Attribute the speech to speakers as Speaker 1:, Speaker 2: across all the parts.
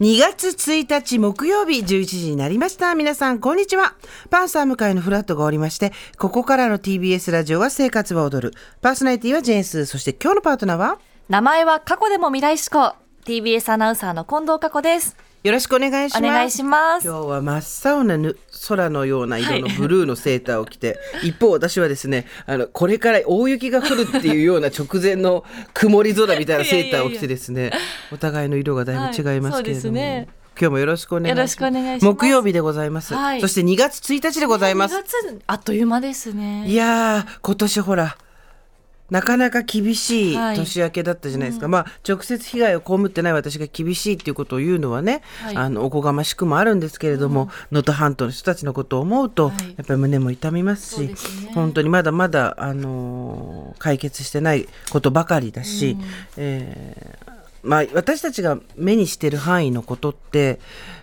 Speaker 1: 2月1日木曜日11時になりました。皆さん、こんにちは。パンサー向かいのフラットがおりまして、ここからの TBS ラジオは生活は踊る。パーソナリティはジェーンス。そして今日のパートナーは？
Speaker 2: 名前は過去でも未来志向 TBS アナウンサーの近藤佳子です
Speaker 1: よろしくお願いします。
Speaker 2: お願いします
Speaker 1: 今日は真っ青なぬ空のような色のブルーのセーターを着て、一方私はですね、あの、これから大雪が降るっていうような直前の曇り空みたいなセーターを着てですね、お互いの色がだいぶ違いますけれども。
Speaker 2: はい
Speaker 1: 今日もよろしくお願いします。
Speaker 2: ます
Speaker 1: 木曜日でございます。
Speaker 2: はい
Speaker 1: そして2月1日でございます。
Speaker 2: 2月あっという間ですね
Speaker 1: いやー、今年ほら、なかなか厳しい
Speaker 2: はい。
Speaker 1: 年明けだったじゃないですか。まあ、直接被害を被ってない私が厳しいっていうことを言うのはね、
Speaker 2: はい。
Speaker 1: あの、おこがましくもあるんですけれども、能登、半島の人たちのことを思うと、
Speaker 2: はい。
Speaker 1: やっぱり胸も痛みますし、
Speaker 2: ね。
Speaker 1: 本当にまだまだ、あのー解決してないことばかりだし、えーまあ、私たちが目にしてる範囲のことって、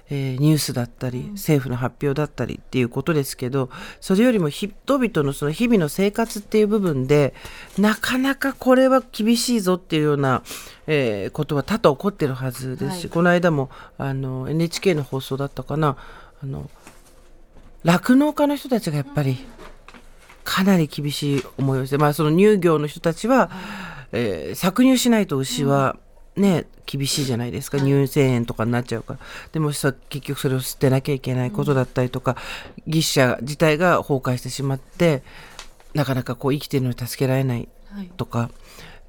Speaker 1: えーニュースだったり政府の発表だったりっていうことですけどそれよりも人々のその日々の生活っていう部分でなかなかこれは厳しいぞっていうような、えーことは多々起こってるはずですし、
Speaker 2: はい。
Speaker 1: この間もあの NHK の放送だったかなあの酪農家の人たちがやっぱりかなり厳しい思いをして、まあ、その乳業の人たちは、えー搾乳しないと牛はね、厳しいじゃないですか。乳腺炎とかになっちゃうから。でもさ結局それを捨てなきゃいけないことだったりとか、牛舎自体が崩壊してしまってなかなかこう生きてるのに助けられないとか、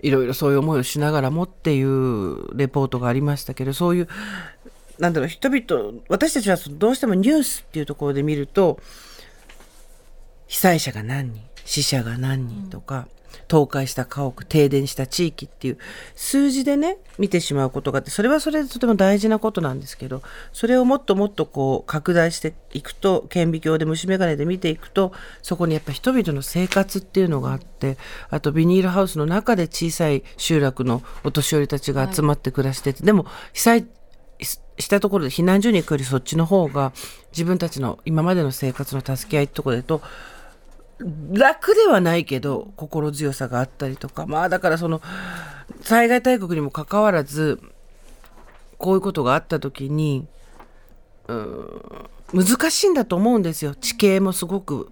Speaker 1: いろいろそういう思いをしながらもっていうレポートがありましたけどそういうなんだろう人々私たちはどうしてもニュースっていうところで見ると被災者が何人死者が何人とか、倒壊した家屋停電した地域っていう数字でね見てしまうことがあってそれはそれでとても大事なことなんですけどそれをもっともっとこう拡大していくと顕微鏡で虫眼鏡で見ていくとそこにやっぱ人々の生活っていうのがあってあとビニールハウスの中で小さい集落のお年寄りたちが集まって暮らしてて、でも被災ししたところで避難所に行くよりそっちの方が自分たちの今までの生活の助け合いってところでと楽ではないけど心強さがあったりとか。まあだからその災害大国にもかかわらずこういうことがあった時にうん難しいんだと思うんですよ。地形もすごく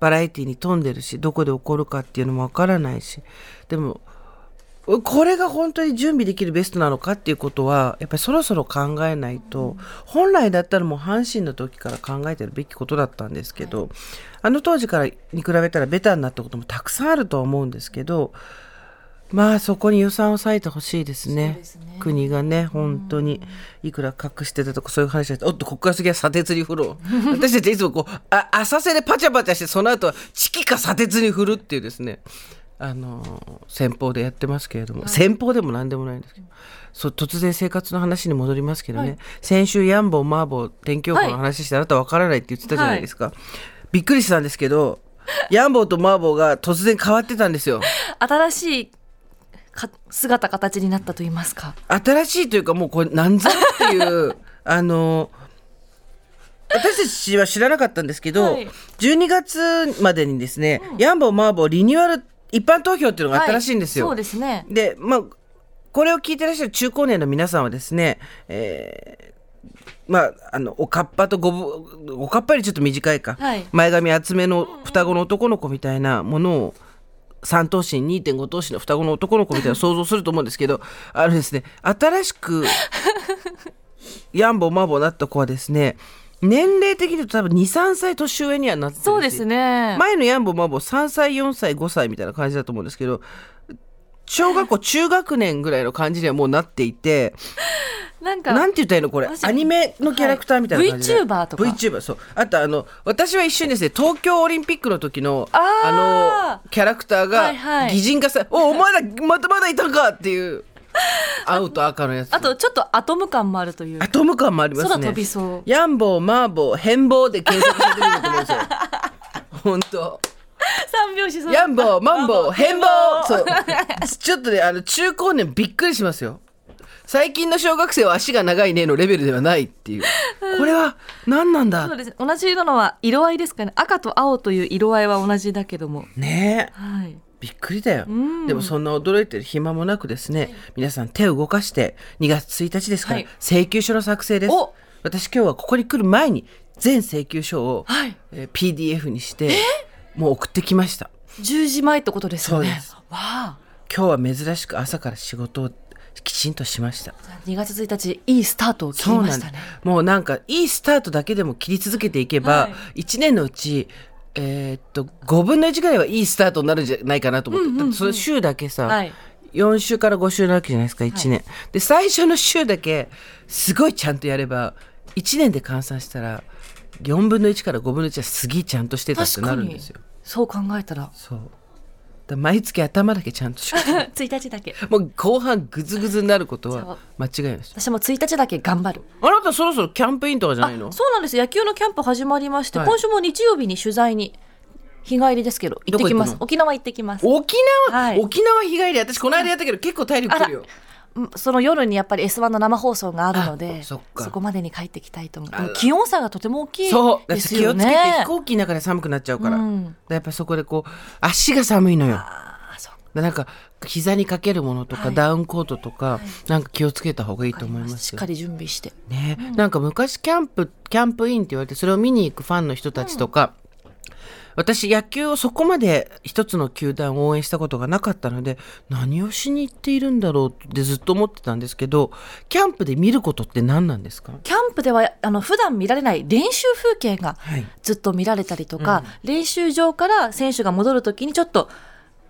Speaker 1: バラエティに富んでるしどこで起こるかっていうのもわからないし。でもこれが本当に準備できるベストなのかっていうことはやっぱりそろそろ考えないと、本来だったらもう阪神の時から考えてるべきことだったんですけど、あの当時からに比べたらベタになったこともたくさんあるとは思うんですけどまあそこに予算を割いてほしいですね。
Speaker 2: ね。
Speaker 1: 国がね本当にいくら隠してたとかそういう話だとおっとここから先は砂鉄に振ろう。私たちいつもこうあ浅瀬でパチャパチャしてその後はチキか砂鉄に振るっていうですねあの戦法でやってますけれども、戦法でも何でもないんですけどそう突然生活の話に戻りますけどね、
Speaker 2: はい。
Speaker 1: 先週ヤンボーマーボー天気予報の話して、あなた分からないって言ってたじゃないですか、びっくりしたんですけどヤンボーとマーボーが突然変わってたんですよ。
Speaker 2: 新しいか姿形になったと言いますか。
Speaker 1: 新しいというかもうこれなんぞっていう あの私たちは知らなかったんですけど、
Speaker 2: はい。
Speaker 1: 12月までにですね、ヤンボーマーボーリニューアル一般投票っていうのがあったらしいんですよ。
Speaker 2: はいそうですね。
Speaker 1: でまあこれを聞いてらっしゃる中高年の皆さんはですね、えーまあ、あのおかっぱとごぶおかっぱよりちょっと短いか、
Speaker 2: はい。
Speaker 1: 前髪厚めの双子の男の子みたいなものを3頭身2.5頭身の双子の男の子みたいな想像すると思うんですけどあのですね新しくヤンボーマーボーなった子はですね年齢的に多分23歳年上にはなってるし
Speaker 2: そうですね。
Speaker 1: 前のヤンボーマーボー3歳4歳5歳みたいな感じだと思うんですけど小学校中学年ぐらいの感じにはもうなっていて
Speaker 2: なんか
Speaker 1: なんて言ったらいいのこれ？
Speaker 2: 私
Speaker 1: アニメのキャラクターみたいな感じで、
Speaker 2: はい VTuber とか
Speaker 1: ？VTuber そう。あとあの私は一瞬ですね東京オリンピックの時の
Speaker 2: あー。
Speaker 1: のキャラクターが
Speaker 2: はいはい。
Speaker 1: 擬人化さ、おお前らまだまだいたかっていう 青と赤のやつ。
Speaker 2: あとちょっとアトム感もあるという
Speaker 1: アトム感もありますね。
Speaker 2: 空飛びそう。
Speaker 1: ヤンボーマーボー変貌で検索してみると思うんですよ本当。
Speaker 2: 三拍子
Speaker 1: ヤンボー、マンボウ、変貌。そう。ちょっとね、あの、中高年びっくりしますよ。最近の小学生は足が長いねのレベルではないっていう。これは何なんだ？
Speaker 2: そうです同じ色のは色合いですかね。赤と青という色合いは同じだけども。
Speaker 1: ね。え。
Speaker 2: はい
Speaker 1: びっくりだよ、
Speaker 2: ん。
Speaker 1: でもそんな驚いてる暇もなくですね、皆さん手を動かして2月1日ですから、
Speaker 2: はい。
Speaker 1: 請求書の作成です。
Speaker 2: お。
Speaker 1: 私今日はここに来る前に全請求書を、
Speaker 2: はい。
Speaker 1: えー PDF にしてもう送ってきました。
Speaker 2: 10時前ってことですよね。
Speaker 1: そうです。
Speaker 2: わあ。
Speaker 1: 今日は珍しく朝から仕事をきちんとしました。
Speaker 2: 2月1日いいスタートを切りましたね。
Speaker 1: もうなんかいいスタートだけでも切り続けていけば、
Speaker 2: は
Speaker 1: 1年のうちえーっと5分の1ぐらいはいいスタートになるんじゃないかなと思って、だってそれ週だけさ、
Speaker 2: はい。
Speaker 1: 4週から5週なわけじゃないですか1年、で最初の週だけすごいちゃんとやれば1年で換算したら4分の1から5分の1はすげえちゃんとしてたってなるんですよ。
Speaker 2: そう考えたら。
Speaker 1: そう毎月頭だけちゃんとしよ
Speaker 2: 1日だけ。
Speaker 1: うもう後半グズグズになることは間違いないです
Speaker 2: 私も1日だけ頑張る。
Speaker 1: あなたそろそろキャンプインとかじゃないの？
Speaker 2: そうなんです野球のキャンプ始まりまして、
Speaker 1: はい。
Speaker 2: 今週も日曜日に取材に日帰りですけど行ってきます。沖縄行ってきます。
Speaker 1: 沖縄、
Speaker 2: はい。
Speaker 1: 沖縄日帰り？私この間やったけど結構体力くるよ。
Speaker 2: うんその夜にやっぱり S1 の生放送があるので
Speaker 1: あそ
Speaker 2: こまでに帰ってきたいと思う気温差がとても大きい
Speaker 1: そう。
Speaker 2: ですよ
Speaker 1: 気をつけて
Speaker 2: ね
Speaker 1: 飛行機の中で寒くなっちゃうから、
Speaker 2: うん。
Speaker 1: やっぱそこでこう足が寒いのよ。なんか膝にかけるものとか、
Speaker 2: はい。
Speaker 1: ダウンコートとか、なんか気をつけた方がいいと思います
Speaker 2: しっかり準備して。
Speaker 1: ね、なんか昔キャンプキャンプインって言われてそれを見に行くファンの人たちとか、私野球をそこまで一つの球団を応援したことがなかったので何をしに行っているんだろうってずっと思ってたんですけどキャンプで見ることって何なんですか？
Speaker 2: キャンプではあの普段見られない練習風景が
Speaker 1: はい。
Speaker 2: ずっと見られたりとか、練習場から選手が戻るときにちょっと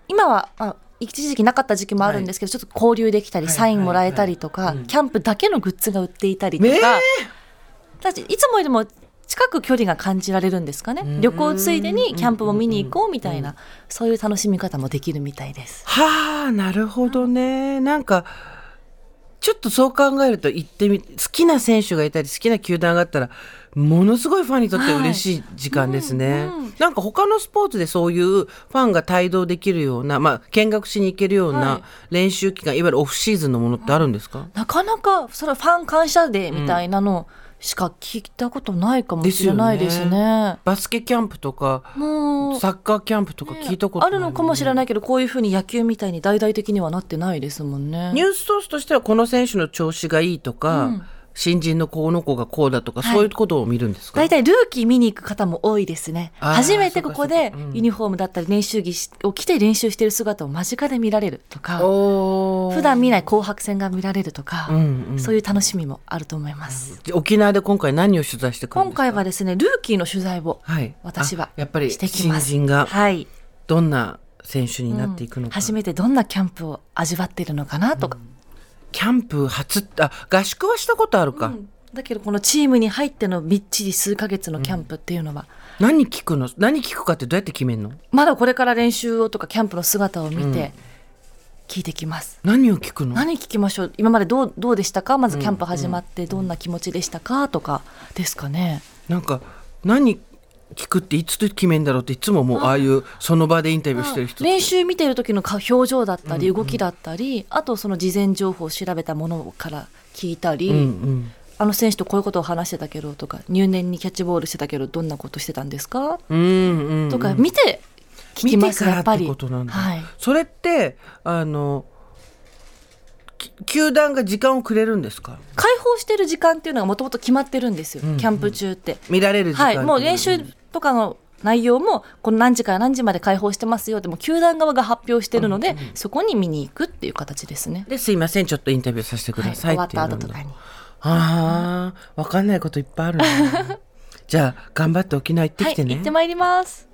Speaker 2: 今は、まあ、一時期なかった時期もあるんですけど、ちょっと交流できたり、
Speaker 1: はい
Speaker 2: サインもらえたりとか、キャンプだけのグッズが売っていたりとか、
Speaker 1: ねえ。
Speaker 2: だっていつもよりも近く距離が感じられるんですかね？旅行ついでにキャンプも見に行こうみたいな、そういう楽しみ方もできるみたいです。
Speaker 1: はあなるほどね。なんかちょっとそう考えると行ってみ好きな選手がいたり好きな球団があったらものすごいファンにとって嬉しい時間ですね、
Speaker 2: うんうん
Speaker 1: なんか他のスポーツでそういうファンが帯同できるような、まあ、見学しに行けるよう
Speaker 2: は
Speaker 1: ない。練習期間、い、わゆるオフシーズンのものってあるんですか、
Speaker 2: なかなかそれファン感謝デーみたいなのしか聞いたことないかもしれないです
Speaker 1: です
Speaker 2: ね。
Speaker 1: バスケキャンプとか
Speaker 2: もう
Speaker 1: サッカーキャンプとか聞いたことない、
Speaker 2: あるのかもしれないけどこういうふうに野球みたいに大々的にはなってないですもんね。
Speaker 1: ニュースソースとしてはこの選手の調子がいいとか、
Speaker 2: うん
Speaker 1: 新人のこの子がこうだとか、
Speaker 2: はい。
Speaker 1: そういうことを見るんですか？
Speaker 2: 大体ルーキー見に行く方も多いですね。初めてここでユニフォームだったり練習着を着て練習している姿を間近で見られるとか、普段見ない紅白戦が見られるとか、
Speaker 1: うんうん。
Speaker 2: そういう楽しみもあると思います。
Speaker 1: 沖縄で今回何を取材してくるん
Speaker 2: 今回はですね、ルーキーの取材を
Speaker 1: はい、
Speaker 2: 私は
Speaker 1: あやっぱり
Speaker 2: してきます。
Speaker 1: 新人が
Speaker 2: はい。
Speaker 1: どんな選手になっていくのか、
Speaker 2: 初めてどんなキャンプを味わっているのかなとか、
Speaker 1: キャンプ初あ合宿はしたことあるか、
Speaker 2: うん。だけどこのチームに入ってのみっちり数ヶ月のキャンプっていうのは、
Speaker 1: 何聞くの？何聞くかってどうやって決めるの？
Speaker 2: まだこれから練習をとかキャンプの姿を見て聞いてきます、
Speaker 1: 何を聞くの？
Speaker 2: 何聞きましょう？今までどうどうでしたか？まずキャンプ始まってどんな気持ちでしたか？とかですかね。
Speaker 1: なんか何聞くっていつ決めんだろうっていつももう。ああいうその場でインタビューしてる人
Speaker 2: 練習見てる時の顔表情だったり動きだったり、あとその事前情報を調べたものから聞いたり、
Speaker 1: うんうん。
Speaker 2: あの選手とこういうことを話してたけどとか入念にキャッチボールしてたけどどんなことしてたんですか？
Speaker 1: うんうんうん。
Speaker 2: とか見て聞きますやっぱり
Speaker 1: ってことなんだ。
Speaker 2: はい、
Speaker 1: それってあのき球団が時間をくれるんですか？
Speaker 2: 開放してる時間っていうのがもともと決まってるんですよ、
Speaker 1: うんうん
Speaker 2: キャンプ中って。
Speaker 1: 見られる時間
Speaker 2: はい、もう練習とかの内容もこの何時から何時まで開放してますよでも球団側が発表してるので、そこに見に行くっていう形ですね。
Speaker 1: ですいませんちょっとインタビューさせてく
Speaker 2: はい、
Speaker 1: ださい
Speaker 2: 終わってた後とかに。
Speaker 1: ああ、わかんないこといっぱいあるな。じゃあ、頑張って沖縄行って
Speaker 2: はい、
Speaker 1: きてね。
Speaker 2: 行ってまいります。